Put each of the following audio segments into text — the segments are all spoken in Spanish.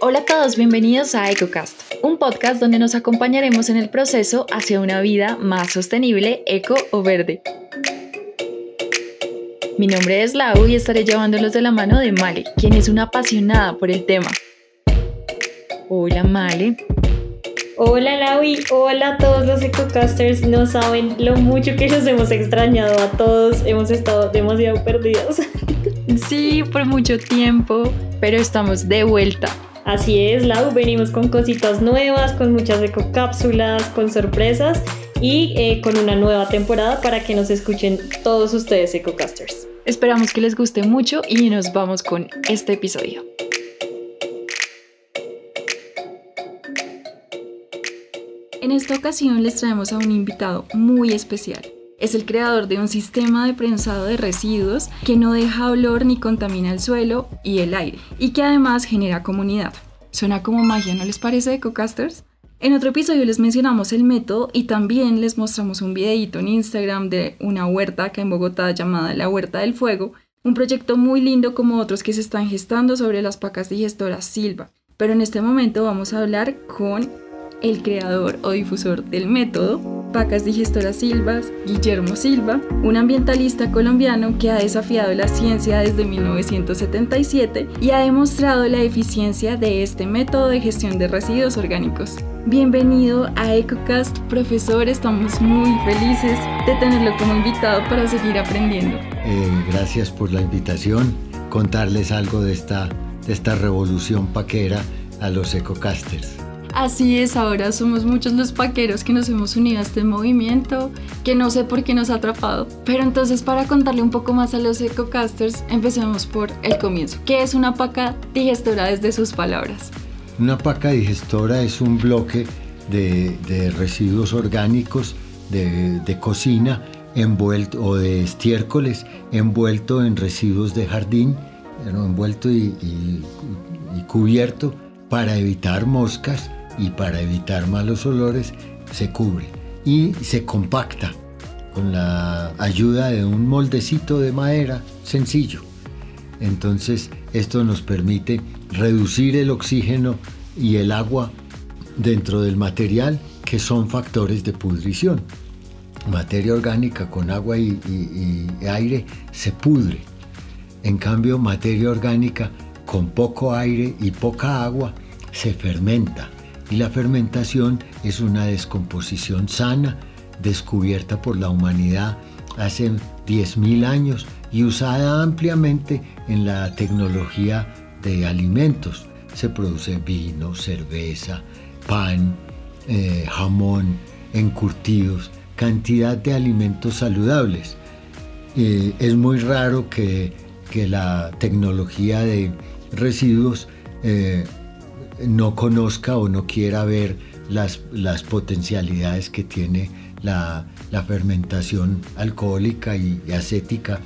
Hola a todos, bienvenidos a EcoCast, un podcast donde nos acompañaremos en el proceso hacia una vida más sostenible, eco o verde. Mi nombre es Lau y estaré llevándolos de la mano de Male, quien es una apasionada por el tema. Hola Male. Hola Laui, hola a todos los EcoCasters. No saben lo mucho que nos hemos extrañado a todos. Hemos estado demasiado perdidos. Sí, por mucho tiempo, pero estamos de vuelta. Así es, Lau, venimos con cositas nuevas, con muchas ecocápsulas, con sorpresas y eh, con una nueva temporada para que nos escuchen todos ustedes EcoCasters. Esperamos que les guste mucho y nos vamos con este episodio. En esta ocasión les traemos a un invitado muy especial. Es el creador de un sistema de prensado de residuos que no deja olor ni contamina el suelo y el aire, y que además genera comunidad. Suena como magia, ¿no les parece, EcoCasters? En otro episodio les mencionamos el método y también les mostramos un videito en Instagram de una huerta acá en Bogotá llamada La Huerta del Fuego, un proyecto muy lindo como otros que se están gestando sobre las pacas digestoras Silva. Pero en este momento vamos a hablar con el creador o difusor del método, Pacas Digestoras Silvas, Guillermo Silva, un ambientalista colombiano que ha desafiado la ciencia desde 1977 y ha demostrado la eficiencia de este método de gestión de residuos orgánicos. Bienvenido a EcoCast, profesor, estamos muy felices de tenerlo como invitado para seguir aprendiendo. Eh, gracias por la invitación, contarles algo de esta, de esta revolución paquera a los EcoCasters. Así es, ahora somos muchos los paqueros que nos hemos unido a este movimiento, que no sé por qué nos ha atrapado. Pero entonces para contarle un poco más a los ecocasters, empecemos por el comienzo. ¿Qué es una paca digestora desde sus palabras? Una paca digestora es un bloque de, residuos orgánicos de, cocina envuelto, o de estiércoles envuelto en residuos de jardín, envuelto y cubierto para evitar moscas y para evitar malos olores se cubre y se compacta con la ayuda de un moldecito de madera sencillo. Entonces esto nos permite reducir el oxígeno y el agua dentro del material que son factores de pudrición. Materia orgánica con agua y, y aire se pudre. En cambio, materia orgánica con poco aire y poca agua se fermenta y la fermentación es una descomposición sana descubierta por la humanidad hace 10.000 años y usada ampliamente en la tecnología de alimentos. Se produce vino, cerveza, pan, eh, jamón, encurtidos, cantidad de alimentos saludables. Eh, es muy raro que, la tecnología de residuos eh, no conozca o no quiera ver las, las potencialidades que tiene la, fermentación alcohólica y, acética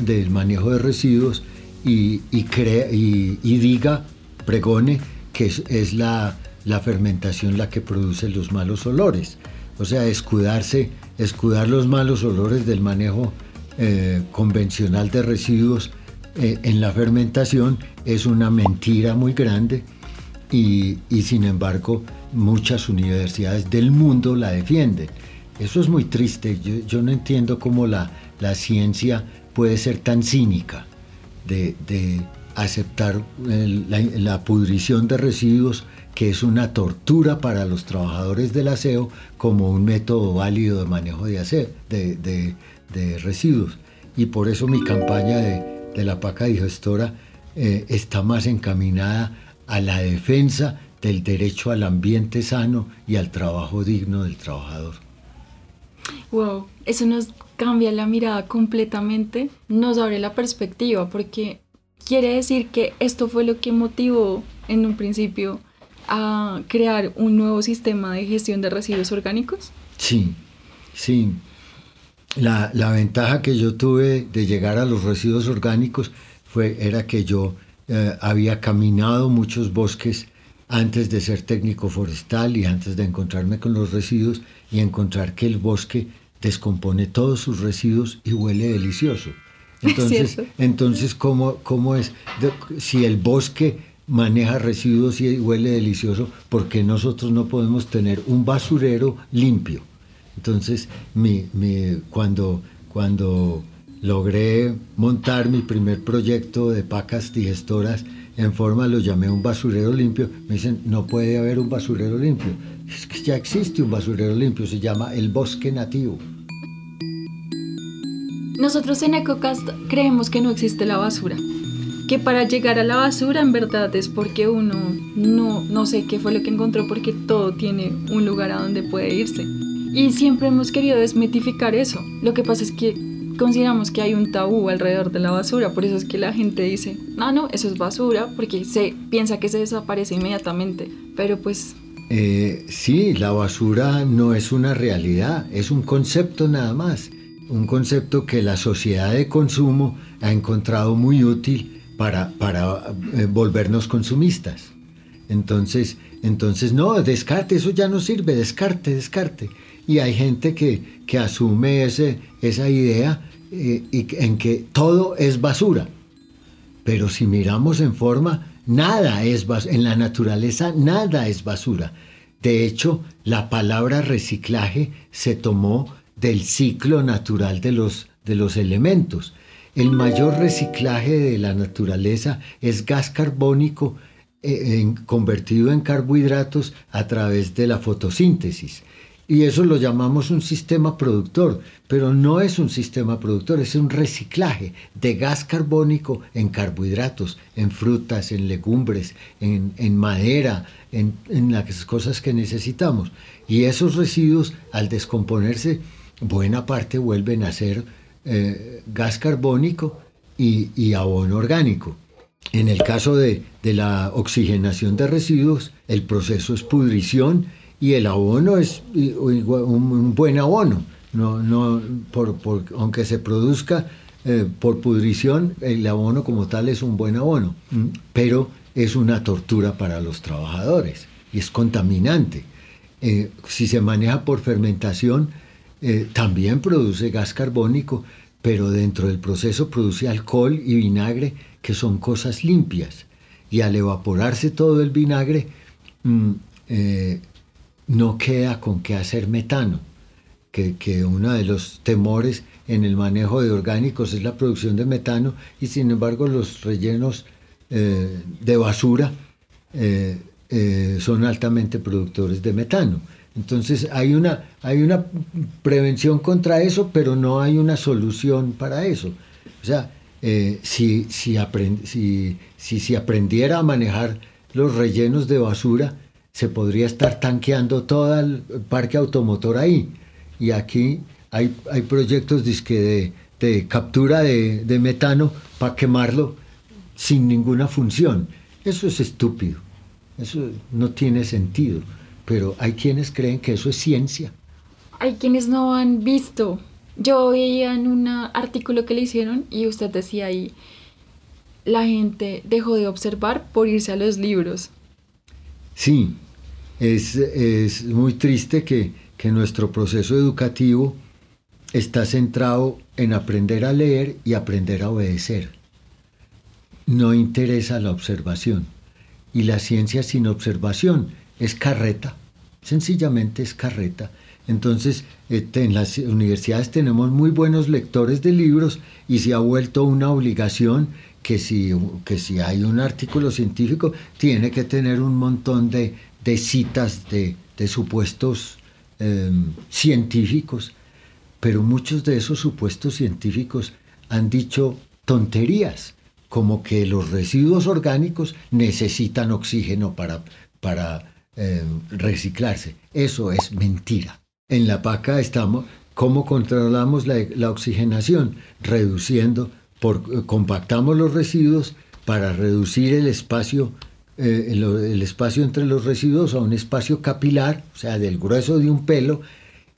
del manejo de residuos y, y, diga, pregone, que es, la, fermentación la que produce los malos olores. O sea, escudarse, escudar los malos olores del manejo eh, convencional de residuos eh, en la fermentación es una mentira muy grande y, sin embargo muchas universidades del mundo la defienden. Eso es muy triste, yo, no entiendo cómo la, la, ciencia puede ser tan cínica de, aceptar la, pudrición de residuos, que es una tortura para los trabajadores del aseo, como un método válido de manejo de, de, residuos. Y por eso mi campaña de, la paca digestora eh, está más encaminada a la defensa del derecho al ambiente sano y al trabajo digno del trabajador. Wow, eso nos cambia la mirada completamente, nos abre la perspectiva, porque quiere decir que esto fue lo que motivó en un principio a crear un nuevo sistema de gestión de residuos orgánicos. Sí, sí. La, la ventaja que yo tuve de llegar a los residuos orgánicos fue, era que yo eh, había caminado muchos bosques antes de ser técnico forestal y antes de encontrarme con los residuos y encontrar que el bosque descompone todos sus residuos y huele delicioso. Entonces, entonces ¿cómo, cómo es? Si el bosque maneja residuos y huele delicioso, ¿por qué nosotros no podemos tener un basurero limpio? Entonces, mi, cuando, cuando logré montar mi primer proyecto de pacas digestoras en forma, lo llamé un basurero limpio, me dicen, no puede haber un basurero limpio. Ya existe un basurero limpio, se llama el bosque nativo. Nosotros en EcoCast creemos que no existe la basura, que para llegar a la basura en verdad es porque uno no, no sé qué fue lo que encontró, porque todo tiene un lugar a donde puede irse. Y siempre hemos querido desmitificar eso. Lo que pasa es que consideramos que hay un tabú alrededor de la basura, por eso es que la gente dice, no, no, eso es basura, porque se piensa que se desaparece inmediatamente, pero pues... Eh, sí, la basura no es una realidad, es un concepto nada más un concepto que la sociedad de consumo ha encontrado muy útil para, para eh, volvernos consumistas. Entonces, entonces, no, descarte, eso ya no sirve, descarte, descarte. Y hay gente que, que asume ese, esa idea eh, y, en que todo es basura. Pero si miramos en forma, nada es basura. En la naturaleza, nada es basura. De hecho, la palabra reciclaje se tomó del ciclo natural de los, de los elementos. El mayor reciclaje de la naturaleza es gas carbónico eh, convertido en carbohidratos a través de la fotosíntesis. Y eso lo llamamos un sistema productor, pero no es un sistema productor, es un reciclaje de gas carbónico en carbohidratos, en frutas, en legumbres, en, madera, en, las cosas que necesitamos. Y esos residuos, al descomponerse, buena parte vuelven a ser eh, gas carbónico y, abono orgánico. En el caso de, la oxigenación de residuos, el proceso es pudrición y el abono es un, buen abono. No, no, por, aunque se produzca eh, por pudrición, el abono como tal es un buen abono, pero es una tortura para los trabajadores y es contaminante. Eh, si se maneja por fermentación, eh, también produce gas carbónico, pero dentro del proceso produce alcohol y vinagre, que son cosas limpias. Y al evaporarse todo el vinagre, mm, no queda con qué hacer metano, que, que, uno de los temores en el manejo de orgánicos es la producción de metano, y sin embargo los rellenos eh, de basura son altamente productores de metano. Entonces hay una, hay una prevención contra eso, pero no hay una solución para eso. O sea, eh, si, si, si, si, aprendiera a manejar los rellenos de basura, se podría estar tanqueando todo el parque automotor ahí. Y aquí hay, hay proyectos de, de captura de, de metano para quemarlo sin ninguna función. Eso es estúpido. Eso no tiene sentido pero hay quienes creen que eso es ciencia. Hay quienes no han visto. Yo veía en un artículo que le hicieron y usted decía ahí, la gente dejó de observar por irse a los libros. Sí, es, muy triste que, que nuestro proceso educativo está centrado en aprender a leer y aprender a obedecer. No interesa la observación. Y la ciencia sin observación es carreta, sencillamente es carreta. Entonces, este, en las universidades tenemos muy buenos lectores de libros y se ha vuelto una obligación que si, que si hay un artículo científico tiene que tener un montón de, citas de, supuestos em, científicos, pero muchos de esos supuestos científicos han dicho tonterías, como que los residuos orgánicos necesitan oxígeno para, para eh, reciclarse. Eso es mentira. En la PACA estamos, ¿cómo controlamos la, oxigenación? Reduciendo, por, compactamos los residuos para reducir el espacio, eh, el, espacio entre los residuos a un espacio capilar, o sea, del grueso de un pelo,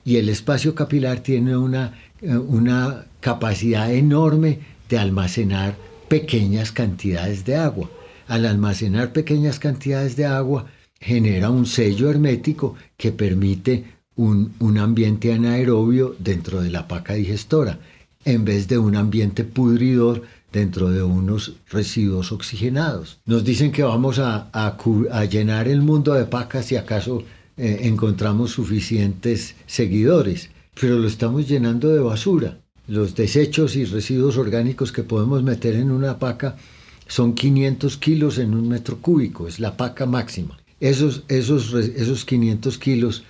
y el espacio capilar tiene una, una capacidad enorme de almacenar pequeñas cantidades de agua. Al almacenar pequeñas cantidades de agua, genera un sello hermético que permite un, ambiente anaerobio dentro de la paca digestora, en vez de un ambiente pudridor dentro de unos residuos oxigenados. Nos dicen que vamos a, a, llenar el mundo de pacas si acaso eh, encontramos suficientes seguidores, pero lo estamos llenando de basura. Los desechos y residuos orgánicos que podemos meter en una paca son 500 kilos en un metro cúbico, es la paca máxima. Esos, esos, esos 500 kilos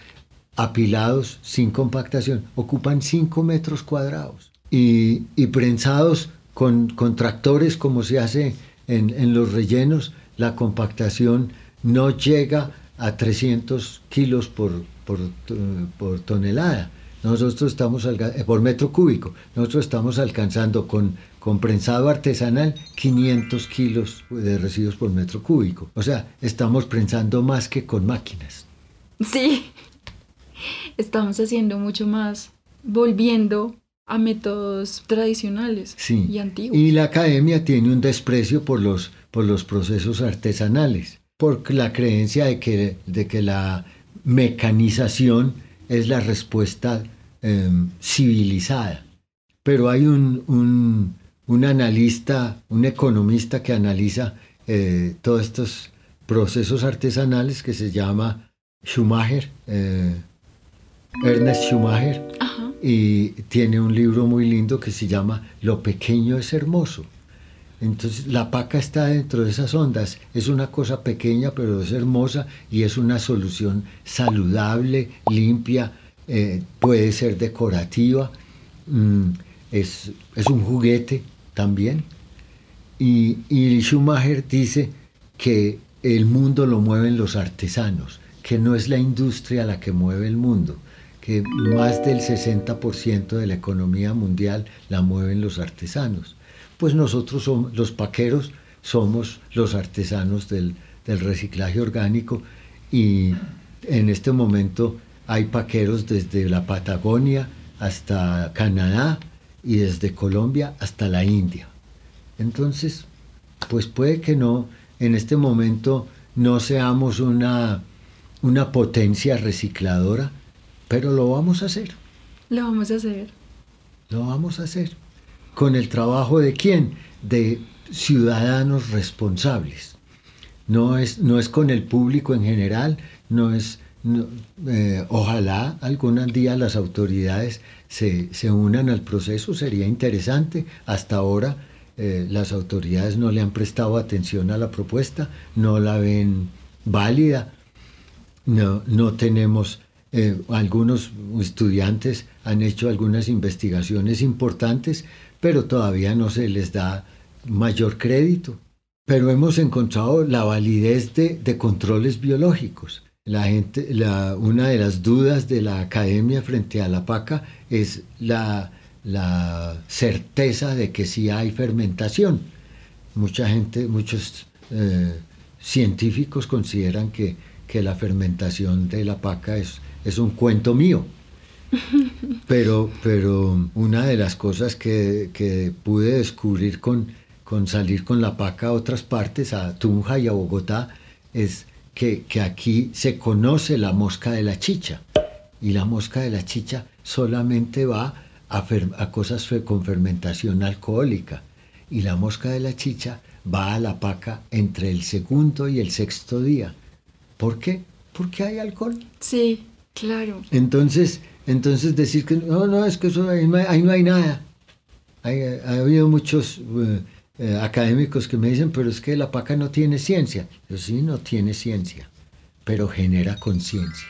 apilados sin compactación ocupan 5 metros cuadrados y, y prensados con, tractores como se hace en, en, los rellenos, la compactación no llega a 300 kilos por, por, por tonelada. Nosotros estamos eh, por metro cúbico. Nosotros estamos alcanzando con, con prensado artesanal 500 kilos de residuos por metro cúbico. O sea, estamos prensando más que con máquinas. Sí, estamos haciendo mucho más, volviendo a métodos tradicionales y antiguos. Y la academia tiene un desprecio por los, por los procesos artesanales, por la creencia de que, de que la mecanización es la respuesta em, civilizada. Pero hay un, un, analista, un economista que analiza eh, todos estos procesos artesanales que se llama Schumacher, eh, Ernest Schumacher, y tiene un libro muy lindo que se llama Lo pequeño es hermoso. Entonces la paca está dentro de esas ondas, es una cosa pequeña pero es hermosa y es una solución saludable, limpia, eh, puede ser decorativa, mm, es, es, un juguete también. Y, y Schumacher dice que el mundo lo mueven los artesanos, que no es la industria la que mueve el mundo, que más del 60% de la economía mundial la mueven los artesanos pues nosotros somos, los paqueros somos los artesanos del, reciclaje orgánico y en este momento hay paqueros desde la Patagonia hasta Canadá y desde Colombia hasta la India. Entonces, pues puede que no, en este momento no seamos una, una potencia recicladora, pero lo vamos a hacer. Lo vamos a hacer. Lo vamos a hacer con el trabajo de quién? De ciudadanos responsables. No es, no es con el público en general, no es, eh, ojalá algún día las autoridades se, unan al proceso, sería interesante. Hasta ahora eh, las autoridades no le han prestado atención a la propuesta, no la ven válida, no, no tenemos, eh, algunos estudiantes han hecho algunas investigaciones importantes, pero todavía no se les da mayor crédito. Pero hemos encontrado la validez de, controles biológicos. La gente, la, una de las dudas de la academia frente a la paca es la, certeza de que sí hay fermentación. Mucha gente, muchos eh, científicos consideran que, que, la fermentación de la paca es, es un cuento mío. Pero, pero una de las cosas que, pude descubrir con, con, salir con la paca a otras partes, a Tunja y a Bogotá, es que, aquí se conoce la mosca de la chicha. Y la mosca de la chicha solamente va a, a cosas con fermentación alcohólica. Y la mosca de la chicha va a la paca entre el segundo y el sexto día. ¿Por qué? Porque hay alcohol. Sí, claro. Entonces, entonces decir que no, no, es que eso, ahí, no hay, nada. Hay, ha habido muchos eh, eh, académicos que me dicen, pero es que la paca no tiene ciencia. Yo sí, no tiene ciencia, pero genera conciencia.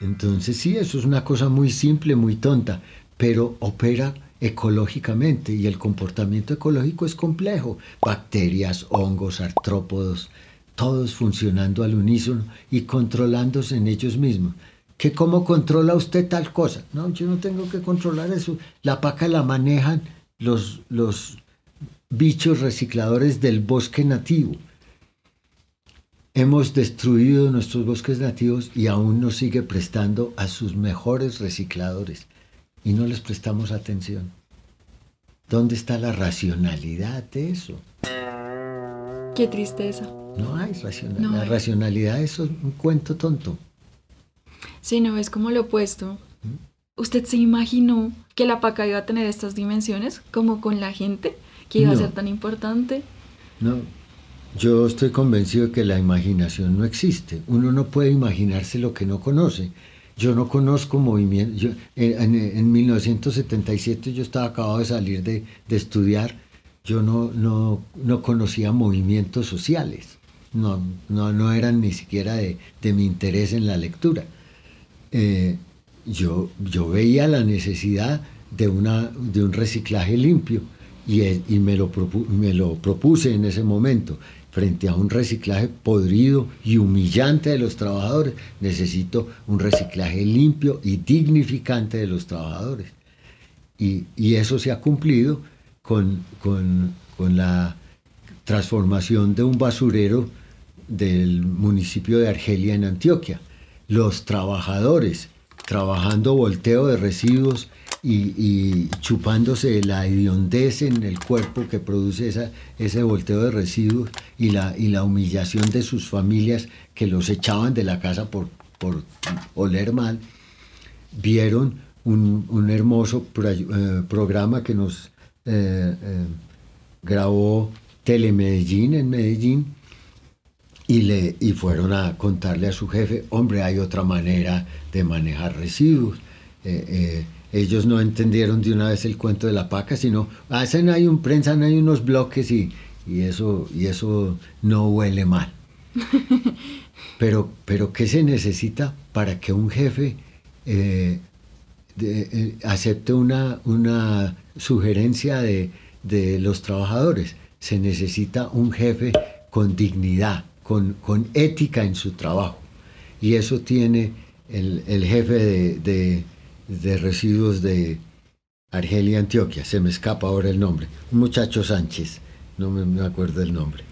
Entonces sí, eso es una cosa muy simple, muy tonta, pero opera ecológicamente y el comportamiento ecológico es complejo. Bacterias, hongos, artrópodos, todos funcionando al unísono y controlándose en ellos mismos que cómo controla usted tal cosa. No, yo no tengo que controlar eso. La paca la manejan los, los bichos recicladores del bosque nativo. Hemos destruido nuestros bosques nativos y aún nos sigue prestando a sus mejores recicladores y no les prestamos atención. ¿Dónde está la racionalidad de eso? Qué tristeza. No hay racionalidad. la racionalidad es un cuento tonto. Sí, no, es como lo opuesto. ¿Usted se imaginó que la paca iba a tener estas dimensiones como con la gente? que iba a ser tan importante. No, yo estoy convencido de que la imaginación no existe. Uno no puede imaginarse lo que no conoce. Yo no conozco movimientos. Yo, en, en- en 1977 yo estaba acabado de salir de, de estudiar. Yo no, no, no conocía movimientos sociales. No, no, no eran ni siquiera de, de mi interés en la lectura. Eh, yo, yo veía la necesidad de, una, de un reciclaje limpio y, e- y me, lo me lo propuse en ese momento. Frente a un reciclaje podrido y humillante de los trabajadores, necesito un reciclaje limpio y dignificante de los trabajadores. Y, y eso se ha cumplido con, con- con la transformación de un basurero del municipio de Argelia en Antioquia. Los trabajadores trabajando volteo de residuos y, chupándose la hediondez en el cuerpo que produce ese volteo de residuos y la, y la humillación de sus familias que los echaban de la casa por, por oler mal, vieron un, un hermoso eh, programa que nos eh, eh, grabó Telemedellín en Medellín y, le, y fueron a contarle a su jefe, hombre, hay otra manera de manejar residuos. Eh, eh, ellos no entendieron de una vez el cuento de la paca, sino hacen ahí un, prensan ahí unos bloques y, y eso, y eso no huele mal. Pero, pero ¿qué se necesita para que un jefe eh, de- eh, acepte una, una sugerencia de, de los trabajadores? Se necesita un jefe con dignidad, con, con ética en su trabajo. Y eso tiene el, el jefe de, de- residuos de Argelia, Antioquia. Se me escapa ahora el nombre. Un muchacho Sánchez, no me, acuerdo el nombre.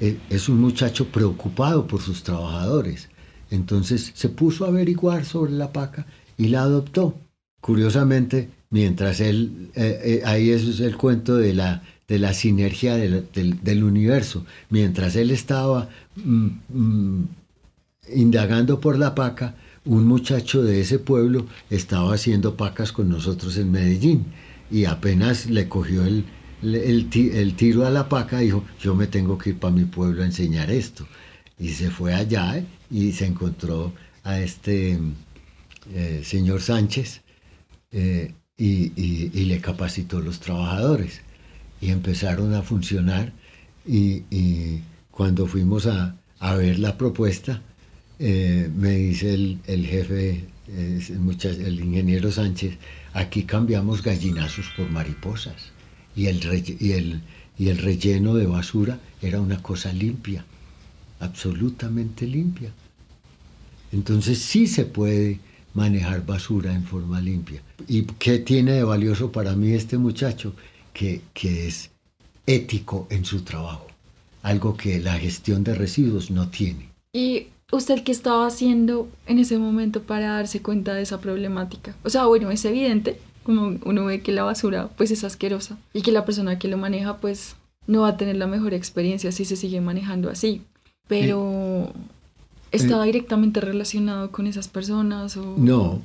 Eh, Es un muchacho preocupado por sus trabajadores. Entonces se puso a averiguar sobre la paca y la adoptó. Curiosamente, mientras él, eh, eh, ahí es el cuento de la, de la sinergia del, universo. Mientras él estaba mm, mm, indagando por la paca, un muchacho de ese pueblo estaba haciendo pacas con nosotros en Medellín y apenas le cogió el, el ti- el tiro a la paca, dijo, yo me tengo que ir para mi pueblo a enseñar esto. Y se fue allá ¿eh? y se encontró a este eh, señor Sánchez eh, y- y le capacitó los trabajadores y empezaron a funcionar y, cuando fuimos a, a ver la propuesta, eh, me dice el, el jefe, el, ingeniero Sánchez, aquí cambiamos gallinazos por mariposas y el, y, el, y el relleno de basura era una cosa limpia, absolutamente limpia. Entonces sí se puede manejar basura en forma limpia. ¿Y qué tiene de valioso para mí este muchacho? Que, que es ético en su trabajo, algo que la gestión de residuos no tiene. ¿Y usted qué estaba haciendo en ese momento para darse cuenta de esa problemática? O sea, bueno, es evidente, como uno ve que la basura pues es asquerosa y que la persona que lo maneja pues no va a tener la mejor experiencia si se sigue manejando así. Pero ¿estaba directamente relacionado con esas personas o No,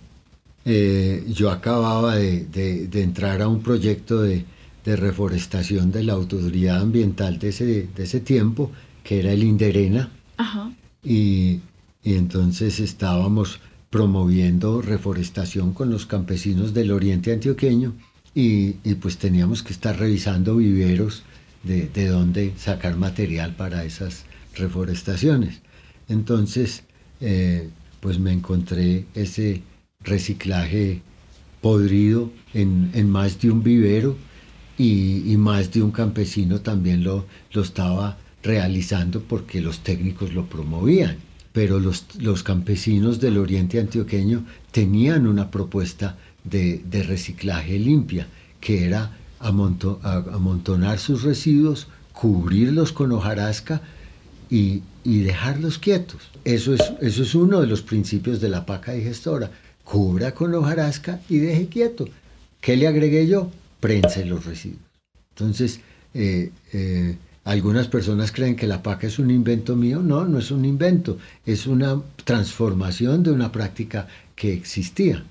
eh, yo acababa de, de- de entrar a un proyecto de, de reforestación de la autoridad ambiental de ese, de ese tiempo, que era el Inderena, Ajá. y, y entonces estábamos promoviendo reforestación con los campesinos del oriente antioqueño y, y pues teníamos que estar revisando viveros de, de dónde sacar material para esas reforestaciones. Entonces, eh, pues me encontré ese reciclaje podrido en, en más de un vivero y, más de un campesino también lo, lo estaba realizando porque los técnicos lo promovían. Pero los, los campesinos del oriente antioqueño tenían una propuesta de, de reciclaje limpia, que era amonto- amontonar sus residuos, cubrirlos con hojarasca y, y dejarlos quietos. Eso es, eso es uno de los principios de la paca digestora. Cubra con hojarasca y deje quieto. ¿Qué le agregué yo? Prense los residuos. Entonces, eh, eh, algunas personas creen que la paca es un invento mío. No, no es un invento. Es una transformación de una práctica que existía,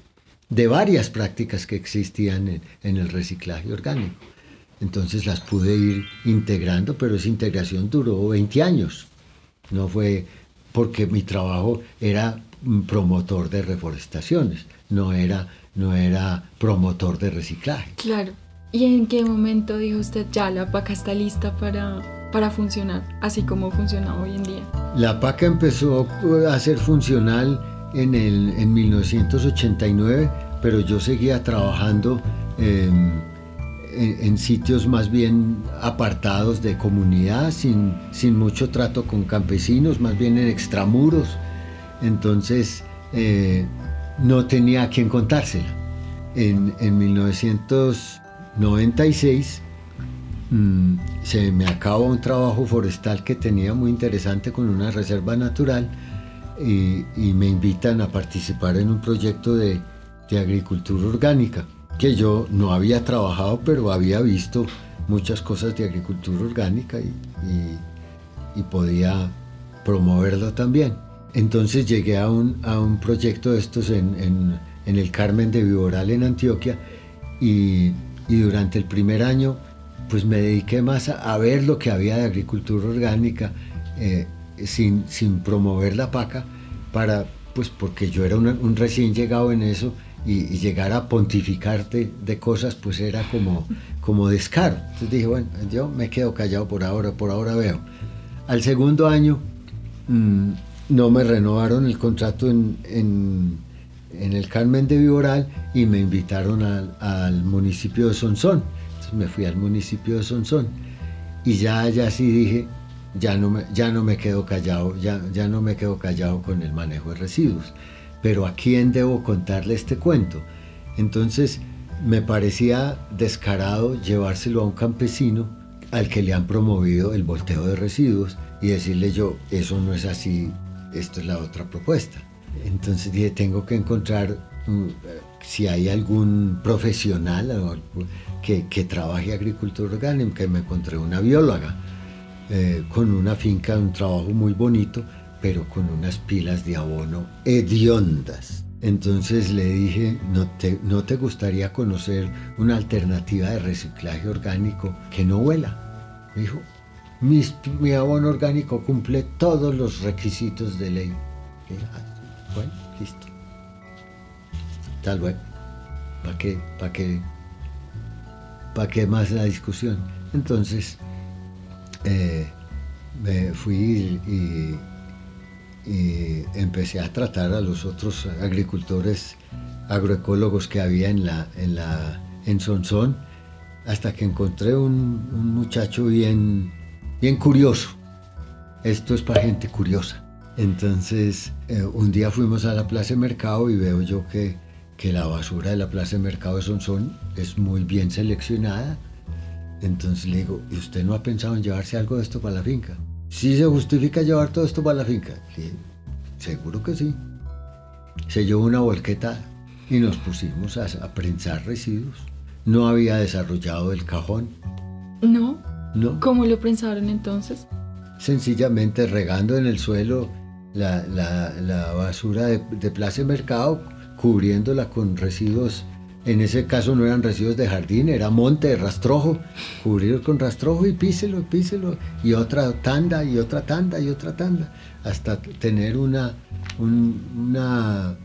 de varias prácticas que existían en, en el reciclaje orgánico. Entonces las pude ir integrando, pero esa integración duró 20 años. No fue porque mi trabajo era promotor de reforestaciones, no era, no era promotor de reciclaje. Claro. ¿Y en qué momento dijo usted ya la paca está lista para, para funcionar, así como funciona hoy en día? La paca empezó a ser funcional en, el, en 1989, pero yo seguía trabajando en, en, sitios más bien apartados de comunidad, sin, sin mucho trato con campesinos, más bien en extramuros. Entonces eh, no tenía a quien contársela. En, en 1996 mm, se me acaba un trabajo forestal que tenía muy interesante con una reserva natural y, me invitan a participar en un proyecto de, de agricultura orgánica que yo no había trabajado, pero había visto muchas cosas de agricultura orgánica y, y, podía promoverlo también. Entonces llegué a un, a un proyecto de estos en, en, el Carmen de Viboral en Antioquia y, y, durante el primer año pues me dediqué más a, a ver lo que había de agricultura orgánica eh, sin, sin promover la paca para pues porque yo era un recién llegado en eso y, llegar a pontificarte de cosas, pues era como, como descaro. Entonces dije, bueno, yo me quedo callado por ahora, por ahora veo. Al segundo año mm, no me renovaron el contrato en, en, el Carmen de Viboral y me invitaron al, municipio de Sonsón. Entonces me fui al municipio de Sonsón y ya, ya sí dije, ya no me, ya no me quedo callado, ya, ya no me quedo callado con el manejo de residuos pero ¿a quién debo contarle este cuento? Entonces me parecía descarado llevárselo a un campesino al que le han promovido el volteo de residuos y decirle yo, eso no es así, esto es la otra propuesta. Entonces dije, tengo que encontrar mm, si hay algún profesional que, trabaje agricultura orgánica, que me encontré una bióloga eh, con una finca, un trabajo muy bonito, pero con unas pilas de abono hediondas. Entonces le dije, ¿no te, ¿no te gustaría conocer una alternativa de reciclaje orgánico que no huela? Me dijo, mi, abono orgánico cumple todos los requisitos de ley. Ah, bueno, listo. Tal vez. ¿Para qué? ¿Para qué? ¿Para qué más la discusión? Entonces, eh, me fui y y empecé a tratar a los otros agricultores agroecólogos que había en, la, en, la, en Sonsón, hasta que encontré un, muchacho bien, bien curioso. Esto es para gente curiosa. Entonces, eh, un día fuimos a la Plaza de Mercado y veo yo que, que la basura de la Plaza de Mercado de Sonsón es muy bien seleccionada. Entonces le digo, ¿y usted no ha pensado en llevarse algo de esto para la finca? ¿Sí se justifica llevar todo esto para la finca? seguro que sí. Se llevó una volqueta y nos pusimos a, prensar residuos. No había desarrollado el cajón. No. No. ¿Cómo lo prensaron entonces? Sencillamente regando en el suelo la, basura de, de Plaza Mercado, cubriéndola con residuos. En ese caso no eran residuos de jardín, era monte, rastrojo, cubrir con rastrojo y píselo, píselo, y otra tanda, y otra tanda, y otra tanda, hasta tener una, una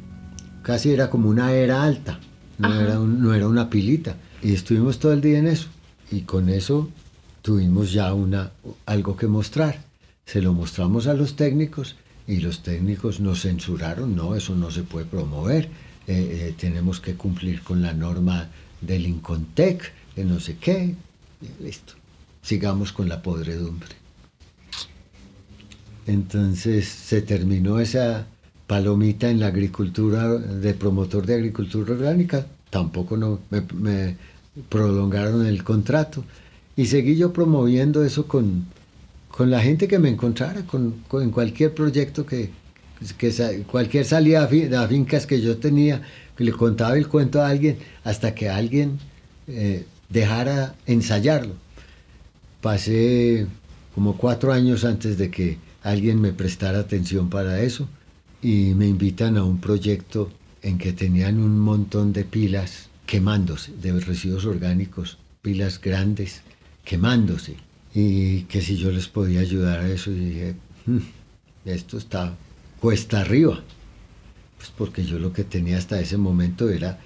casi era como una era alta, no era, no era, una pilita. Y estuvimos todo el día en eso, y con eso tuvimos ya una, algo que mostrar. Se lo mostramos a los técnicos, y los técnicos nos censuraron, no, eso no se puede promover. Eh, eh, tenemos que cumplir con la norma del Incontec, de no sé qué, listo, sigamos con la podredumbre. Entonces se terminó esa palomita en la agricultura de promotor de agricultura orgánica, tampoco no, me, prolongaron el contrato y seguí yo promoviendo eso con, con la gente que me encontrara, con, con cualquier proyecto que, cualquier salida de fincas que yo tenía, que le contaba el cuento a alguien hasta que alguien eh, dejara ensayarlo. Pasé como cuatro años antes de que alguien me prestara atención para eso y me invitan a un proyecto en que tenían un montón de pilas quemándose de residuos orgánicos pilas grandes quemándose y que si yo les podía ayudar a eso, y dije, "Mm, esto está cuesta arriba, pues porque yo lo que tenía hasta ese momento era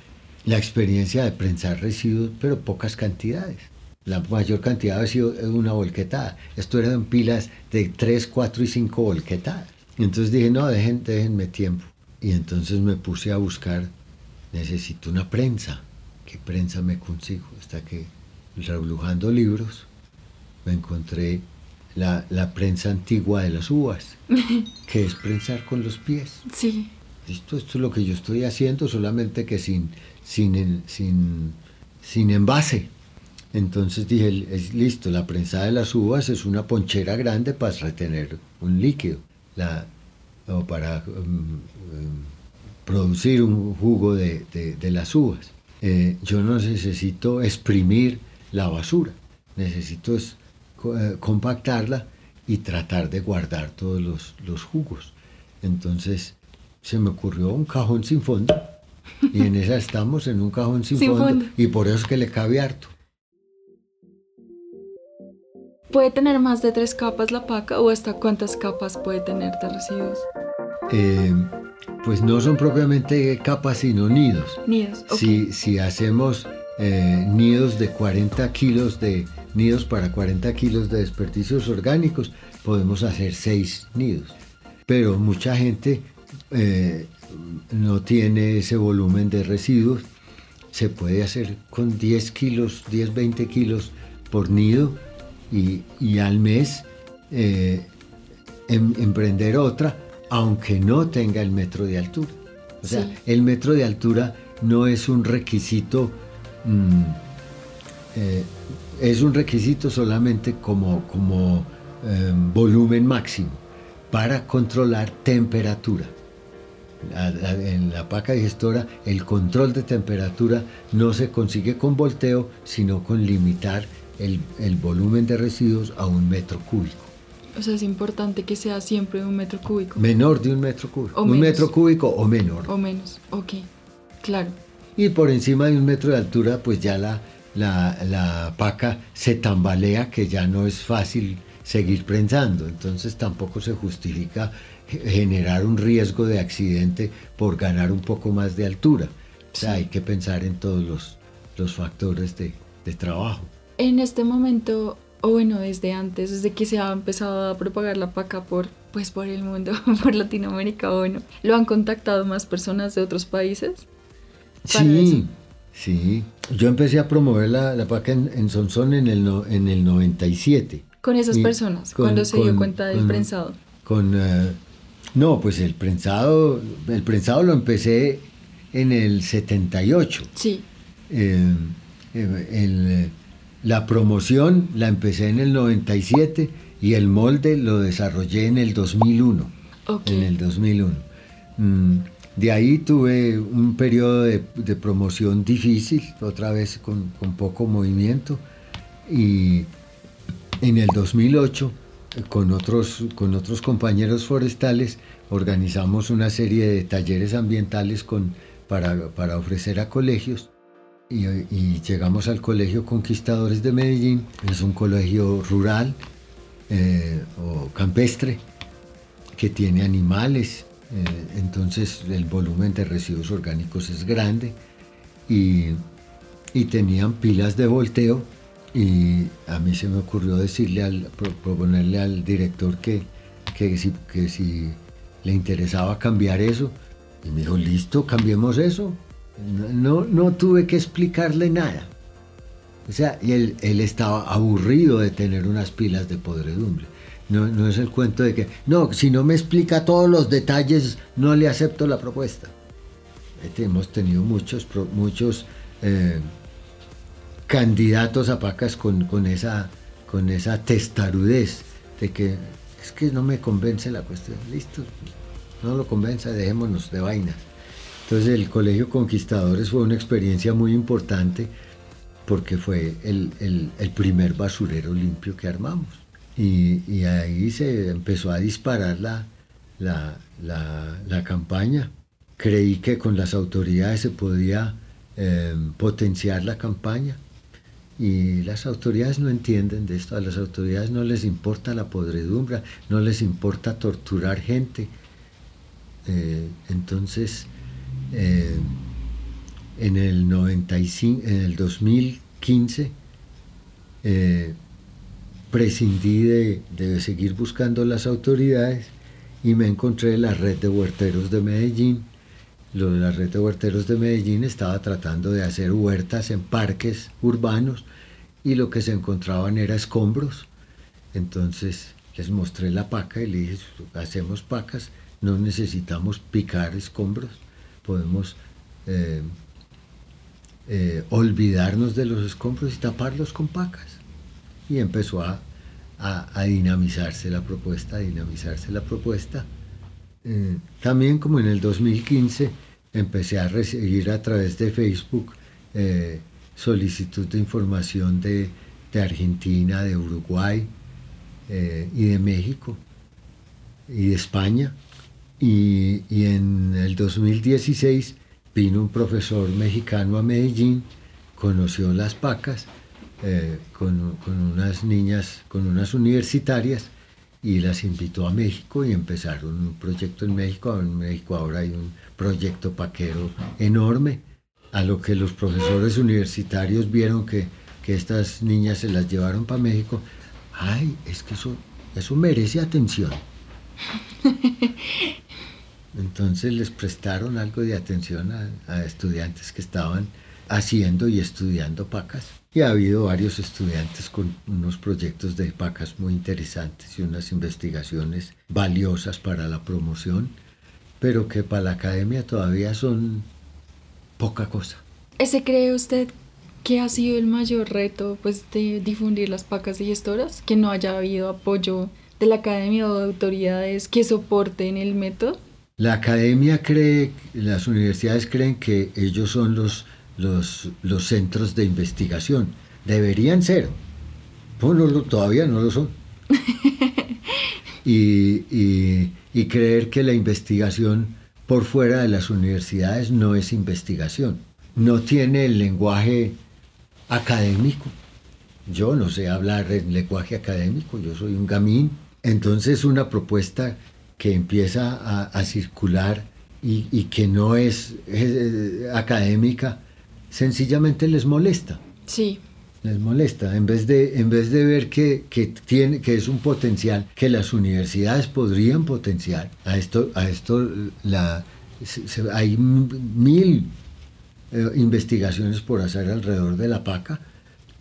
la experiencia de prensar residuos, pero pocas cantidades. La mayor cantidad ha sido una volquetada. Esto eran pilas de 3, 4 y 5 volquetadas. Entonces dije, no, dejen, déjenme tiempo. Y entonces me puse a buscar, necesito una prensa. ¿Qué prensa me consigo? Hasta que, reblujando libros, me encontré la, la prensa antigua de las uvas, que es prensar con los pies. Sí. Listo, esto es lo que yo estoy haciendo, solamente que sin, sin, sin, sin envase. Entonces dije, es listo, la prensada de las uvas es una ponchera grande para retener un líquido, la, o para um, um, producir un jugo de, de- de las uvas. Eh, yo no necesito exprimir la basura, necesito es, eh, compactarla y tratar de guardar todos los, los jugos. Entonces se me ocurrió un cajón sin fondo y en esa estamos, en un cajón sin, Sin fondo, fondo. y por eso es que le cabe harto. ¿Puede tener más de tres capas la paca o hasta cuántas capas puede tener de residuos? Eh, pues no son propiamente capas sino nidos. Nidos. Si, si hacemos eh, nidos de 40 kilos de nidos para 40 kilos de desperdicios orgánicos, podemos hacer 6 nidos. Pero mucha gente eh, no tiene ese volumen de residuos. Se puede hacer con 10 kilos, 10, 20 kilos por nido y, y al mes eh, em- emprender otra, aunque no tenga el metro de altura. O sea, Sí. el metro de altura no es un requisito, mm, eh, es un requisito solamente como, como em, volumen máximo para controlar temperatura. La- la- en la paca digestora el control de temperatura no se consigue con volteo, sino con limitar el, el volumen de residuos a un metro cúbico. O sea, es importante que sea siempre un metro cúbico. Menor de un metro cúbico. O un menos. metro cúbico o menor. O menos. Ok. Claro. Y por encima de un metro de altura, pues ya la, la, la paca se tambalea, que ya no es fácil seguir prensando. Entonces tampoco se justifica ge- generar un riesgo de accidente por ganar un poco más de altura. O sea, hay que pensar en todos los, los factores de, de trabajo. En este momento, o bueno, desde antes, desde que se ha empezado a propagar la paca por, pues, por el mundo, por Latinoamérica, bueno, ¿lo han contactado más personas de otros países? Sí, sí. Yo empecé a promover la, la paca en, en Sonsón en el, no- en el 97. Con esas Y personas, con- cuando se dio cuenta del con- prensado. Con, eh, no, pues el prensado, el prensado lo empecé en el 78. Sí, Eh, eh, el, eh, la promoción la empecé en el 97 y el molde lo desarrollé en el 2001. ok. En el 2001. Mm, de ahí tuve un periodo de, promoción difícil, otra vez con, poco movimiento. Y en el 2008, eh, con otros, con otros compañeros forestales, organizamos una serie de talleres ambientales con, para, para ofrecer a colegios. Y, llegamos al Colegio Conquistadores de Medellín, es un colegio rural eh, o campestre que tiene animales, entonces el volumen de residuos orgánicos es grande y, tenían pilas de volteo y a mí se me ocurrió decirle al, pro- proponerle al director que, que, si, que si le interesaba cambiar eso y me dijo, listo, cambiemos eso. No, no, no tuve que explicarle nada. O sea, y él, él estaba aburrido de tener unas pilas de podredumbre. No, no es el cuento de que, no, si no me explica todos los detalles, no le acepto la propuesta. Este, Hemos tenido muchos, muchos eh, candidatos a pacas con, con, esa, con esa testarudez de que es que no me convence la cuestión. Listo, no lo convence, dejémonos de vainas. Entonces el Colegio Conquistadores fue una experiencia muy importante porque fue el- el primer basurero limpio que armamos. Y, ahí se empezó a disparar la, la, la- campaña. Creí que con las autoridades se podía eh, potenciar la campaña Y las autoridades no entienden de esto, a las autoridades no les importa la podredumbre, no les importa torturar gente. Eh, entonces, eh, en el 95, en el 2015, eh, prescindí de, de, seguir buscando las autoridades y me encontré la red de huerteros de Medellín. Lo de la red de huerteros de Medellín estaba tratando de hacer huertas en parques urbanos y lo que se encontraban era escombros. Entonces les mostré la paca y le dije, hacemos pacas, no necesitamos picar escombros, podemos eh, eh, olvidarnos de los escombros y taparlos con pacas. Y empezó a, a, dinamizarse la propuesta, a dinamizarse la propuesta. Eh, también como en el 2015 empecé a recibir a través de Facebook eh, solicitud de información de, de, Argentina, de Uruguay y de México y de España. Y, y en el 2016 vino un profesor mexicano a Medellín, conoció las pacas eh, con, unas niñas, con unas universitarias y las invitó a México y empezaron un proyecto en México. En México ahora hay un proyecto paquero enorme, a lo que los profesores universitarios vieron que, que estas niñas se las llevaron para México. Ay, es que eso, eso merece atención. Entonces les prestaron algo de atención a, estudiantes que estaban haciendo y estudiando pacas. Y ha habido varios estudiantes con unos proyectos de pacas muy interesantes y unas investigaciones valiosas para la promoción, pero que para la academia todavía son poca cosa. ¿Ese cree usted que ha sido el mayor reto pues, de difundir las pacas y gestoras? Que no haya habido apoyo de la academia o de autoridades que soporten el método? La academia cree, las universidades creen que ellos son los, los, los centros de investigación. Deberían ser. todavía no lo son. y, y creer que la investigación por fuera de las universidades no es investigación. No tiene el lenguaje académico. Yo no sé hablar el lenguaje académico, yo soy un gamín. Entonces una propuesta que empieza a, circular y, que no es, académica, sencillamente les molesta. Sí. Les molesta, en vez de, en vez de ver que, tiene, que es un potencial que las universidades podrían potenciar. A esto, a esto la, hay mil eh, investigaciones por hacer alrededor de la paca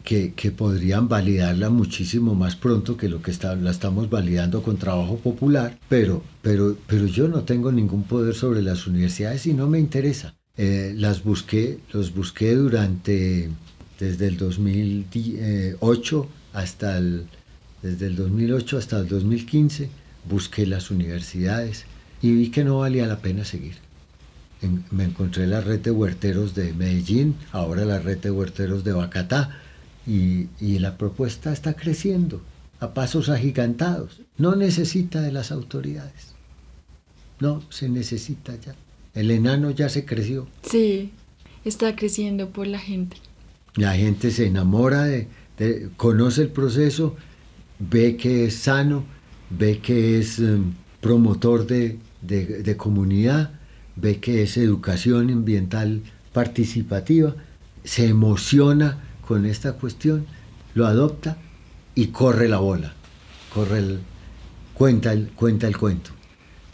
que, podrían validarla muchísimo más pronto que lo que está, la estamos validando con trabajo popular, pero, pero, pero yo no tengo ningún poder sobre las universidades y no me interesa. Eh, las busqué, los busqué durante, desde el 2008 hasta el, desde el 2008 hasta el 2015, busqué las universidades y vi que no valía la pena seguir. me encontré la red de huerteros de Medellín, ahora la red de huerteros de Bacatá, y, la propuesta está creciendo a pasos agigantados. No necesita de las autoridades. No, se necesita ya. El enano ya se creció. Sí, está creciendo por la gente. La gente se enamora de, conoce el proceso, ve que es sano, ve que es em, promotor de, de comunidad, ve que es educación ambiental participativa, se emociona con esta cuestión, lo adopta y corre la bola, corre el, cuenta, el, cuenta el cuento.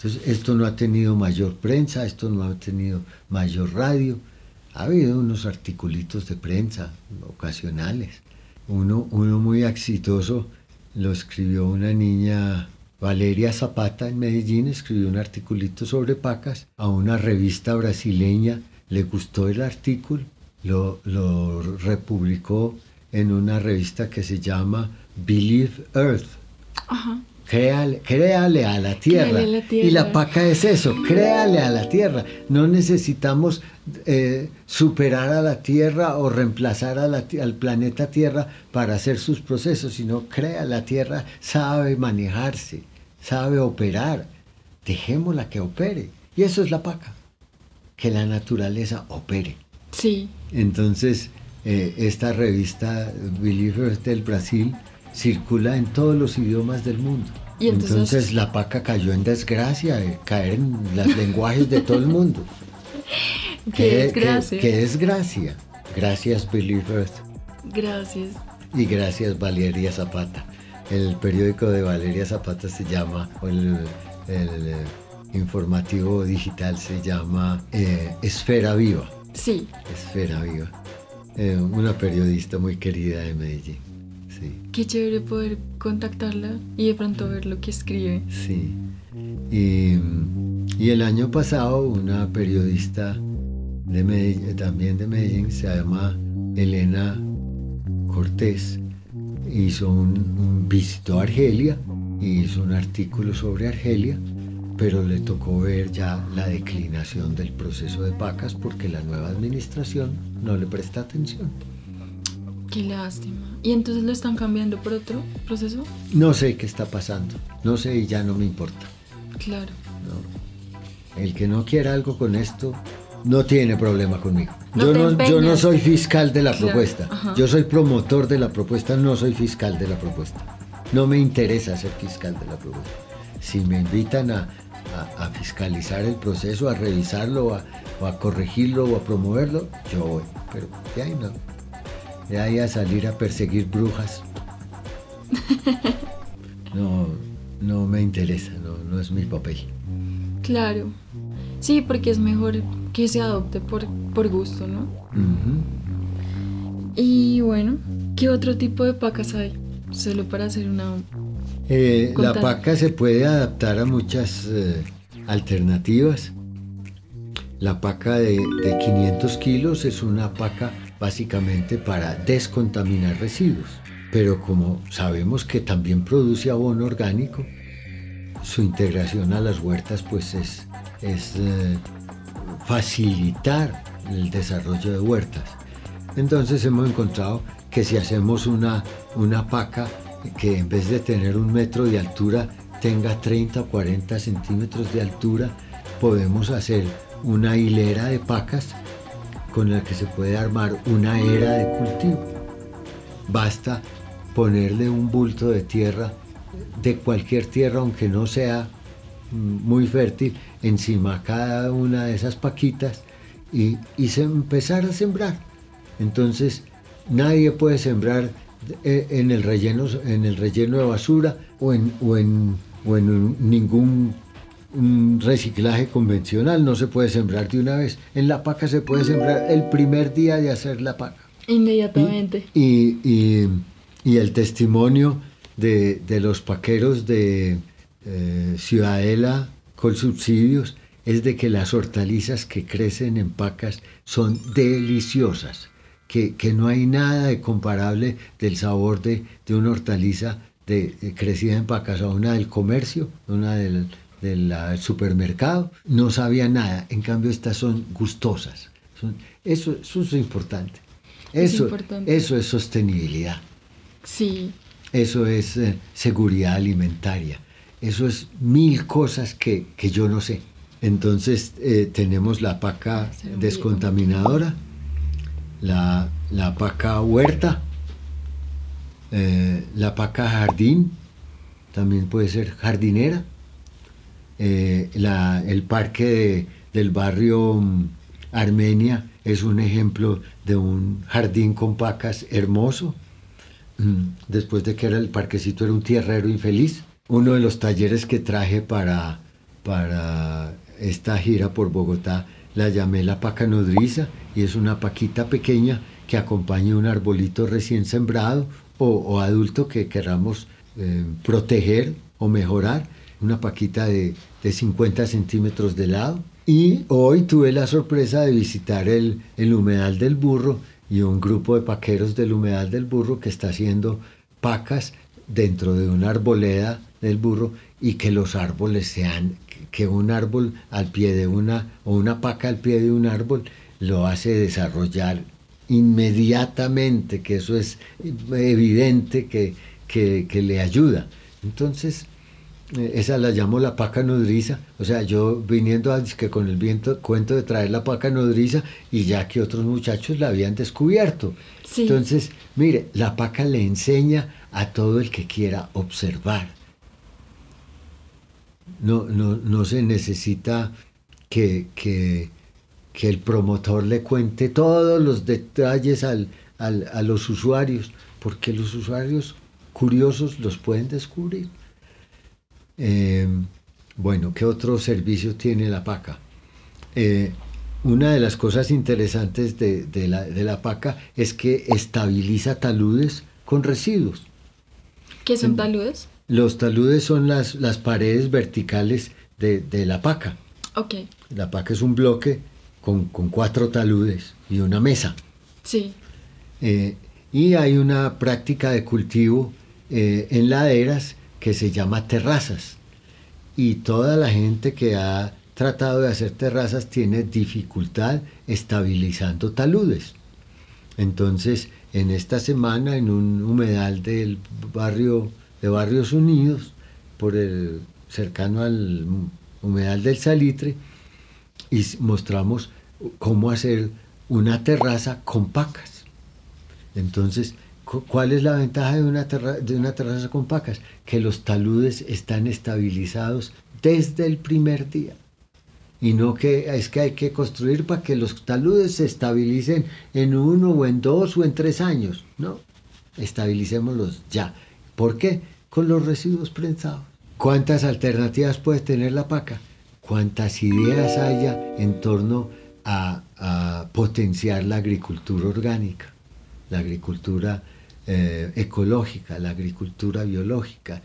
Entonces, esto no ha tenido mayor prensa, esto no ha tenido mayor radio. Ha habido unos articulitos de prensa ocasionales. Uno, uno muy exitoso lo escribió una niña, Valeria Zapata, en Medellín, escribió un articulito sobre pacas. A una revista brasileña le gustó el artículo lo, republicó en una revista que se llama Believe Earth. Créale, a la tierra. Y la paca es eso, créale a la tierra. No necesitamos eh, superar a la tierra o reemplazar al planeta Tierra para hacer sus procesos, sino crea la tierra, sabe manejarse, sabe operar. Dejémosla que opere. Y eso es la paca, que la naturaleza opere. Sí. Entonces, eh, esta revista Believers del Brasil circula en todos los idiomas del mundo. Y entonces, la paca cayó en desgracia, eh, caer en los lenguajes de todo el mundo. qué, desgracia. Qué, desgracia. Gracias Believers. Gracias. Y gracias Valeria Zapata. El periódico de Valeria Zapata se llama, el, eh, informativo digital se llama Esfera Viva. Sí. Esfera Viva. Eh, una periodista muy querida de Medellín. Sí. Qué chévere poder contactarla y de pronto ver lo que escribe. Sí. Y, y el año pasado una periodista de Medellín, también de Medellín, se llama Elena Cortés, hizo un, un visitó a Argelia y hizo un artículo sobre Argelia pero le tocó ver ya la declinación del proceso de vacas porque la nueva administración no le presta atención. Qué lástima. ¿Y entonces lo están cambiando por otro proceso? No sé qué está pasando, no sé y ya no me importa. Claro. El que no quiera algo con esto no tiene problema conmigo. yo, no, yo, no, soy fiscal de la propuesta, yo soy promotor de la propuesta, no soy fiscal de la propuesta. No me interesa ser fiscal de la propuesta. Si me invitan a, a, fiscalizar el proceso, a revisarlo, o a corregirlo o a promoverlo, yo voy. Pero ahí no. De ahí a salir a perseguir brujas. No, no me interesa, no, no es mi papel. Claro. Sí, porque es mejor que se adopte por, por gusto, ¿no? Y bueno, ¿qué otro tipo de pacas hay? Solo para hacer una eh, la paca se puede adaptar a muchas eh, alternativas. La paca de, 500 kilos es una paca básicamente para descontaminar residuos, pero como sabemos que también produce abono orgánico, su integración a las huertas pues es, es eh, facilitar el desarrollo de huertas. Entonces hemos encontrado que si hacemos una, una paca que en vez de tener un metro de altura tenga 30 o 40 centímetros de altura, podemos hacer una hilera de pacas con la que se puede armar una era de cultivo. Basta ponerle un bulto de tierra, de cualquier tierra, aunque no sea muy fértil, encima cada una de esas paquitas y, y empezar a sembrar. Entonces, nadie puede sembrar eh, en el relleno, en el relleno de basura o en, o en, ningún reciclaje convencional, no se puede sembrar de una vez. En la paca se puede sembrar el primer día de hacer la paca. Inmediatamente. Y, el testimonio de, los paqueros de eh, Ciudadela con subsidios es de que las hortalizas que crecen en pacas son deliciosas que, no hay nada de comparable del sabor de, una hortaliza de, crecida en pacas a una del comercio, una del, supermercado. No sabía nada, en cambio estas son gustosas. eso, es importante. Eso es, eso es sostenibilidad. Sí. Eso es eh, seguridad alimentaria. Eso es mil cosas que, yo no sé. Entonces eh, tenemos la paca descontaminadora la, la paca huerta, eh, la paca jardín, también puede ser jardinera, eh, el parque del barrio mm, Armenia es un ejemplo de un jardín con pacas hermoso, mm, después de que era el parquecito era un tierrero infeliz. Uno de los talleres que traje para, para esta gira por Bogotá la llamé la paca nodriza y es una paquita pequeña que acompaña un arbolito recién sembrado o, adulto que queramos eh, proteger o mejorar, una paquita de, 50 centímetros de lado. Y hoy tuve la sorpresa de visitar el, el humedal del burro y un grupo de paqueros del humedal del burro que está haciendo pacas dentro de una arboleda del burro y que los árboles sean, que un árbol al pie de una, o una paca al pie de un árbol lo hace desarrollar inmediatamente, que eso es evidente que, que, le ayuda. Entonces, esa la llamo la paca nodriza, o sea, yo viniendo a, que con el viento cuento de traer la paca nodriza y ya que otros muchachos la habían descubierto. Entonces, mire, la paca le enseña a todo el que quiera observar. No, no, se necesita que, que, el promotor le cuente todos los detalles al, a los usuarios, porque los usuarios curiosos los pueden descubrir. Eh, bueno, ¿qué otro servicio tiene la PACA? Eh, una de las cosas interesantes de, la, de, PACA es que estabiliza taludes con residuos. ¿Qué son taludes? Los taludes son las, las paredes verticales de, la paca. Ok. La paca es un bloque con, cuatro taludes y una mesa. Sí. Eh, y hay una práctica de cultivo en laderas que se llama terrazas. Y toda la gente que ha tratado de hacer terrazas tiene dificultad estabilizando taludes. Entonces, en esta semana, en un humedal del barrio de Barrios Unidos, por el cercano al humedal del Salitre, y mostramos cómo hacer una terraza con pacas. Entonces, ¿Cuál es la ventaja de una, de una terraza con pacas? Que los taludes están estabilizados desde el primer día. Y no que es que hay que construir para que los taludes se estabilicen en uno o en dos o en tres años. No, estabilicémoslos ya. ¿Por qué? Con los residuos prensados. ¿Cuántas alternativas puede tener la paca? ¿Cuántas ideas haya en torno a, a potenciar la agricultura orgánica? La agricultura eh, ecológica, la agricultura biológica.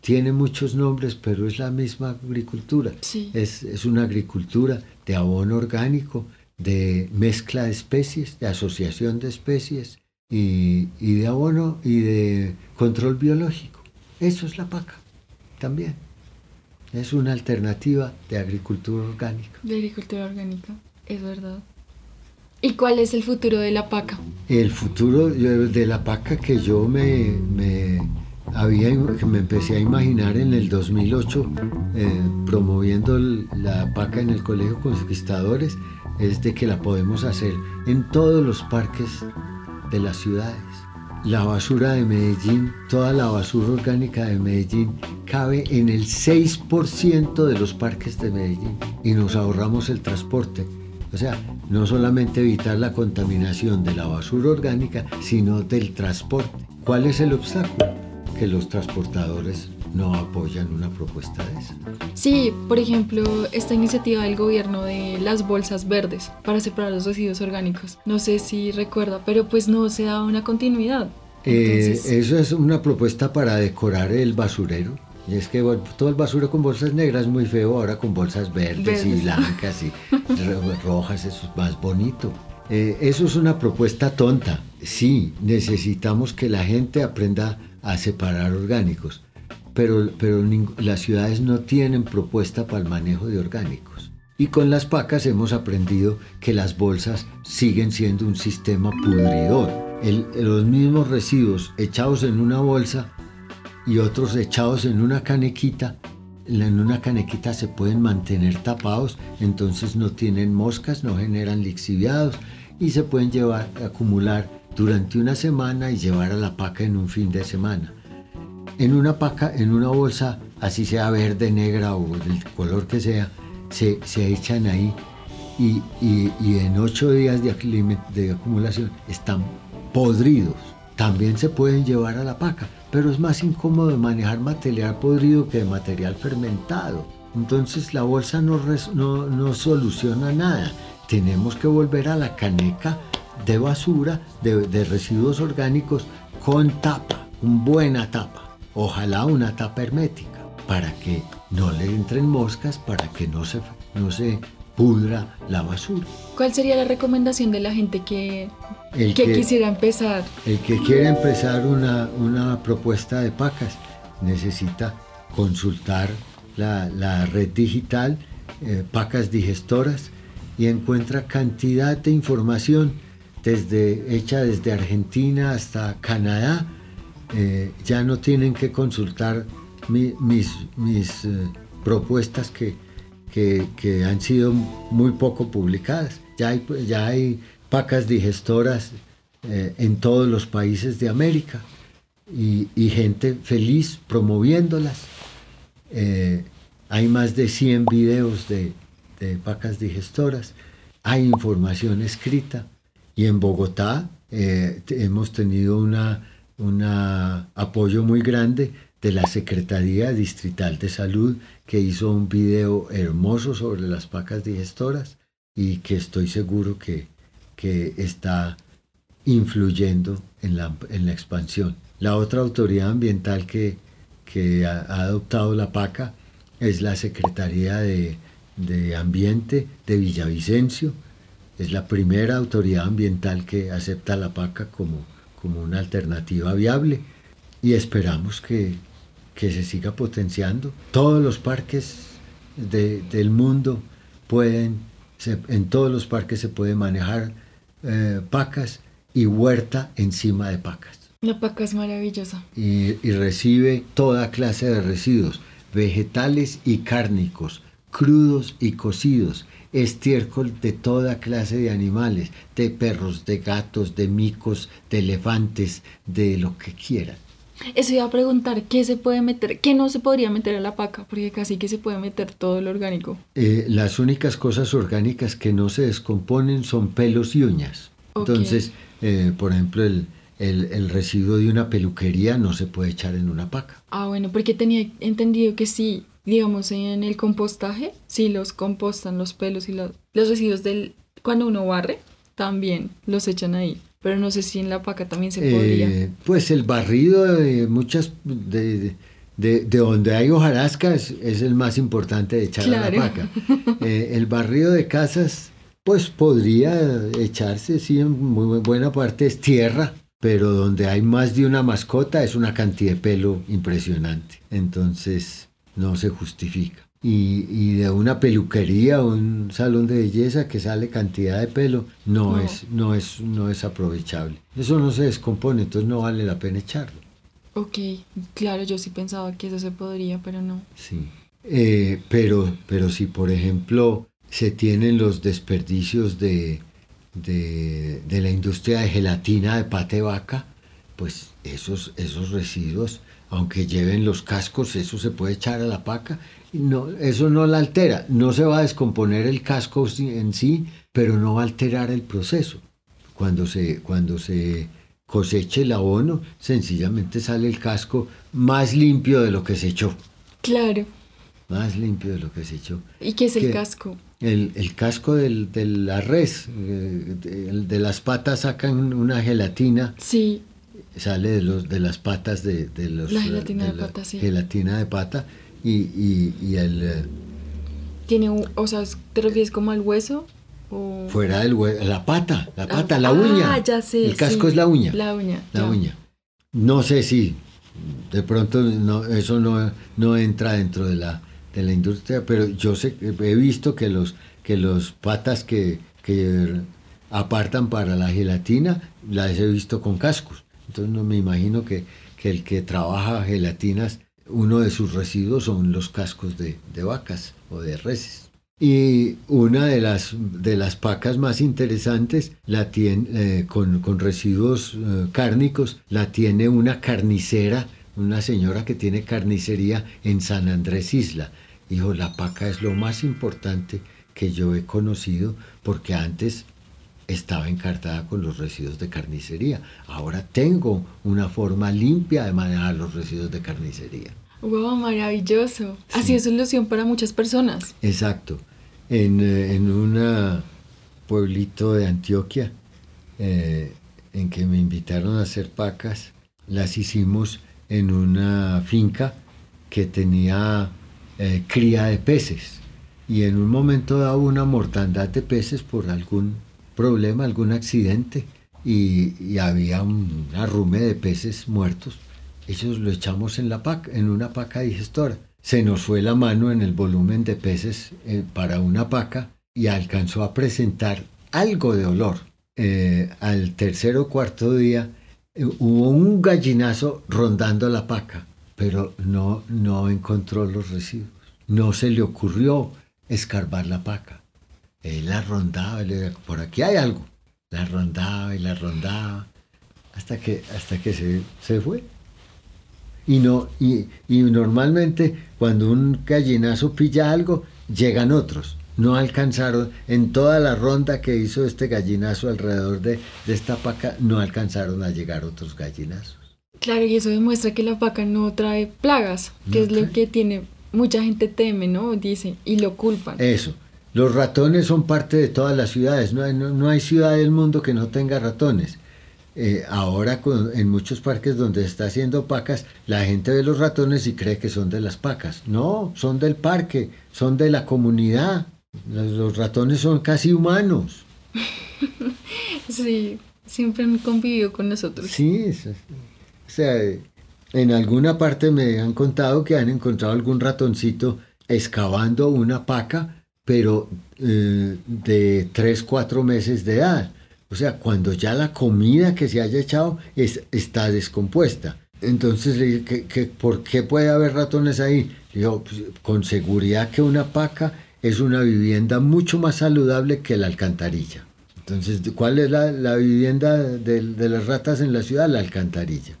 Tiene muchos nombres, pero es la misma agricultura. Es, una agricultura de abono orgánico, de mezcla de especies, de asociación de especies y, de abono y de control biológico. Eso es la paca también. Es una alternativa de agricultura orgánica. De agricultura orgánica, es verdad. ¿Y cuál es el futuro de la paca? El futuro de la paca que yo me, había, que me empecé a imaginar en el 2008, eh, promoviendo la paca en el Colegio Conquistadores, es de que la podemos hacer en todos los parques de las ciudades. La basura de Medellín, toda la basura orgánica de Medellín, cabe en el 6% de los parques de Medellín y nos ahorramos el transporte o sea, no solamente evitar la contaminación de la basura orgánica, sino del transporte. ¿Cuál es el obstáculo? Que los transportadores no apoyan una propuesta de esa. Sí, por ejemplo, esta iniciativa del gobierno de las bolsas verdes para separar los residuos orgánicos. No sé si recuerda, pero pues no se da una continuidad. Eh, eso es una propuesta para decorar el basurero y es que todo el basura con bolsas negras es muy feo, ahora con bolsas verdes, y blancas y rojas, eso es más bonito. Eh, eso es una propuesta tonta. Sí, necesitamos que la gente aprenda a separar orgánicos, pero, pero las ciudades no tienen propuesta para el manejo de orgánicos. Y con las pacas hemos aprendido que las bolsas siguen siendo un sistema pudridor. los mismos residuos echados en una bolsa y otros echados en una canequita. En una canequita se pueden mantener tapados, entonces no tienen moscas, no generan lixiviados y se pueden llevar, acumular durante una semana y llevar a la paca en un fin de semana. En una paca, en una bolsa, así sea verde, negra o del color que sea, se, se echan ahí y, y, en ocho días de, de acumulación están podridos. También se pueden llevar a la paca pero es más incómodo manejar material podrido que de material fermentado. Entonces la bolsa no, no, soluciona nada. Tenemos que volver a la caneca de basura, de, de residuos orgánicos, con tapa, una buena tapa. Ojalá una tapa hermética, para que no le entren moscas, para que no se, no se pudra la basura. ¿Cuál sería la recomendación de la gente que, que, quisiera empezar? El que quiere empezar una, una propuesta de pacas necesita consultar la, la red digital eh, Pacas Digestoras y encuentra cantidad de información desde, hecha desde Argentina hasta Canadá. Eh, ya no tienen que consultar mis, mis eh, propuestas que, que, han sido muy poco publicadas. Ya hay, ya hay pacas digestoras eh, en todos los países de América y, gente feliz promoviéndolas. Eh, hay más de 100 videos de, de, pacas digestoras. Hay información escrita. Y en Bogotá hemos tenido un apoyo muy grande de la Secretaría Distrital de Salud, que hizo un video hermoso sobre las pacas digestoras y que estoy seguro que, que está influyendo en la, en la, expansión. La otra autoridad ambiental que, que ha, adoptado la paca es la Secretaría de, de Ambiente de Villavicencio. Es la primera autoridad ambiental que acepta la paca como, como una alternativa viable y esperamos que, que se siga potenciando. Todos los parques del mundo pueden, en todos los parques se puede manejar eh, pacas y huerta encima de pacas. La paca es maravillosa. Y, y recibe toda clase de residuos, vegetales y cárnicos, crudos y cocidos, estiércol de toda clase de animales, de perros, de gatos, de micos, de elefantes, de lo que quieran. Eso iba a preguntar, ¿qué se puede meter? ¿Qué no se podría meter a la paca? Porque casi que se puede meter todo lo orgánico. Eh, las únicas cosas orgánicas que no se descomponen son pelos y uñas. Entonces, eh, por ejemplo, el, el, residuo de una peluquería no se puede echar en una paca. Ah, bueno, porque tenía entendido que sí, digamos, en el compostaje, sí los compostan los pelos y los, los residuos del... Cuando uno barre, también los echan ahí pero no sé si en la paca también se podría. Eh, pues el barrido de muchas, de, de, de donde hay hojarasca es, el más importante de echar a la paca. Eh, el barrido de casas, pues podría echarse, sí, en muy buena parte es tierra, pero donde hay más de una mascota es una cantidad de pelo impresionante. Entonces no se justifica y, de una peluquería o un salón de belleza que sale cantidad de pelo, no, Es, no, es, no es aprovechable. Eso no se descompone, entonces no vale la pena echarlo. Ok, claro, yo sí pensaba que eso se podría, pero no. Sí, eh, pero, pero si por ejemplo se tienen los desperdicios de, de, de la industria de gelatina de pate vaca, pues esos, esos residuos, aunque lleven los cascos, eso se puede echar a la paca no, eso no la altera. No se va a descomponer el casco en sí, pero no va a alterar el proceso. Cuando se, cuando se coseche el abono, sencillamente sale el casco más limpio de lo que se echó. Claro. Más limpio de lo que se echó. ¿Y qué es el casco? El, casco del, de la res, eh, de, las patas sacan una gelatina. Sí. Sale de, los, de las patas de, los... La gelatina de, pata, sí. Gelatina de pata y, y, el... Eh, ¿Tiene un, o sea, te refieres como al hueso? O... Fuera del hueso, la pata, la pata, la uña. Ah, ya sé. El casco es la uña. La uña. La uña. No sé si de pronto no, eso no, no entra dentro de la, de la industria, pero yo sé, he visto que los, que los patas que, que apartan para la gelatina las he visto con cascos. Entonces no me imagino que, que el que trabaja gelatinas uno de sus residuos son los cascos de, vacas o de reses. Y una de las, de las pacas más interesantes la tiene, eh, con, residuos eh, cárnicos la tiene una carnicera, una señora que tiene carnicería en San Andrés Isla. Dijo, la paca es lo más importante que yo he conocido porque antes estaba encartada con los residuos de carnicería. Ahora tengo una forma limpia de manejar los residuos de carnicería. ¡Wow! Maravilloso. Así es solución para muchas personas. Exacto. En, eh, un pueblito de Antioquia, eh, en que me invitaron a hacer pacas, las hicimos en una finca que tenía eh, cría de peces. Y en un momento dado una mortandad de peces por algún problema, algún accidente, y, había un arrume de peces muertos. Ellos lo echamos en, la paca, en una paca digestora. Se nos fue la mano en el volumen de peces eh, para una paca y alcanzó a presentar algo de olor. Eh, al tercer o cuarto día eh, hubo un gallinazo rondando la paca pero no, no encontró los residuos. No se le ocurrió escarbar la paca. Él la rondaba, le decía, por aquí hay algo. La rondaba y la rondaba hasta que, hasta que se, se fue. Y, no, y, y normalmente cuando un gallinazo pilla algo, llegan otros. No alcanzaron, en toda la ronda que hizo este gallinazo alrededor de, de esta paca, no alcanzaron a llegar otros gallinazos. Claro, y eso demuestra que la paca no trae plagas, que No es lo trae. que tiene mucha gente teme, ¿no? Dice, y lo culpan. Eso. Los ratones son parte de todas las ciudades. No hay, no, no hay ciudad del mundo que no tenga ratones. Eh, ahora con- en muchos parques donde se está haciendo pacas, la gente ve los ratones y cree que son de las pacas. No, son del parque, son de la comunidad. Los, los ratones son casi humanos. Sí, siempre han convivido con nosotros. Sí, es- o sea, en alguna parte me han contado que han encontrado algún ratoncito excavando una paca, pero eh, de 3, 4 meses de edad. O sea, cuando ya la comida que se haya echado es, está descompuesta. Entonces le dije, ¿qué, qué- por qué puede haber ratones ahí? Dijo, "Pues, con seguridad que una paca es una vivienda mucho más saludable que la alcantarilla. Entonces, ¿cuál es la, la vivienda de, de las ratas en la ciudad? La alcantarilla.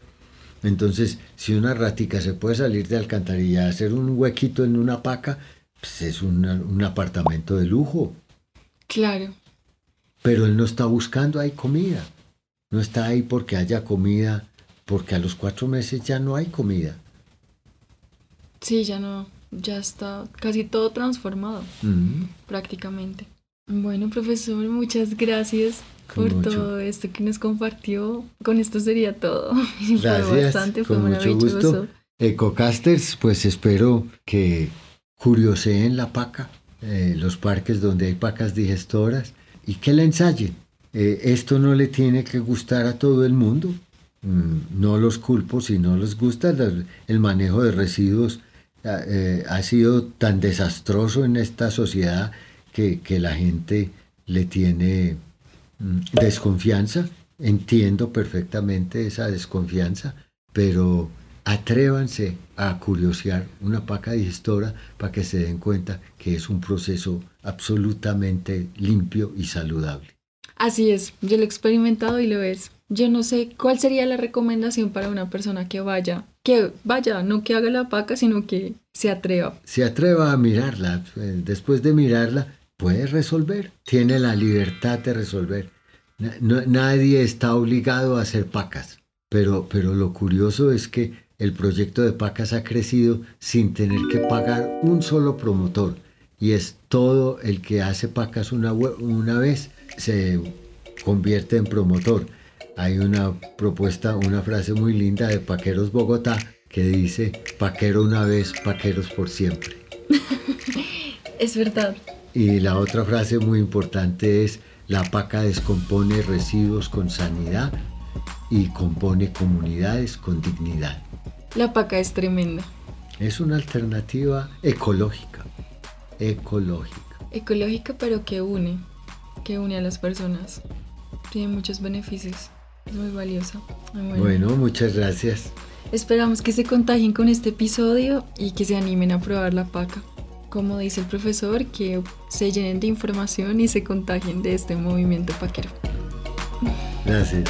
Entonces, si una ratica se puede salir de alcantarilla, hacer un huequito en una paca, pues es una- un apartamento de lujo. Claro, Pero él no está buscando ahí comida. No está ahí porque haya comida, porque a los cuatro meses ya no hay comida. sí, ya no, ya está casi todo transformado, Mm. prácticamente. Bueno, profesor, muchas gracias por mucho. todo esto que nos compartió. Con esto sería todo. fue Gracias, bastante, fue con mucho gusto. Ecocasters, pues espero que curioseen la paca, eh, los parques donde hay pacas digestoras y que la ensayen. Eh, esto no le tiene que gustar a todo el mundo. Mm, no los culpo si no les gusta. el manejo de residuos ah, eh, ha sido tan desastroso en esta sociedad que, que la gente le tiene mm, desconfianza. Entiendo perfectamente esa desconfianza, pero atrévanse a curiosear una paca digestora para que se den cuenta que es un proceso absolutamente limpio y saludable. Así es, yo lo he experimentado y lo es. Yo no sé cuál sería la recomendación para una persona que vaya, que vaya, no que haga la paca, sino que se atreva. Se atreva a mirarla, eh, después de mirarla puede resolver, tiene la libertad de resolver. No- nadie está obligado a hacer pacas, pero, pero lo curioso es que el proyecto de pacas ha crecido sin tener que pagar un solo promotor y es todo el que hace pacas una, una vez se convierte en promotor. Hay una propuesta, una frase muy linda de Paqueros Bogotá que dice, paquero una vez, paqueros por siempre. Es verdad. Y la otra frase muy importante es, la paca descompone residuos con sanidad y compone comunidades con dignidad. La paca es tremenda. Es una alternativa ecológica, ecológica. Ecológica, pero que une, que une a las personas. Tiene muchos beneficios. Es muy valiosa. Muy. Bueno, muchas gracias. Esperamos que se contagien con este episodio y que se animen a probar la paca. Como dice el profesor, que se llenen de información y se contagien de este movimiento paquero. Gracias.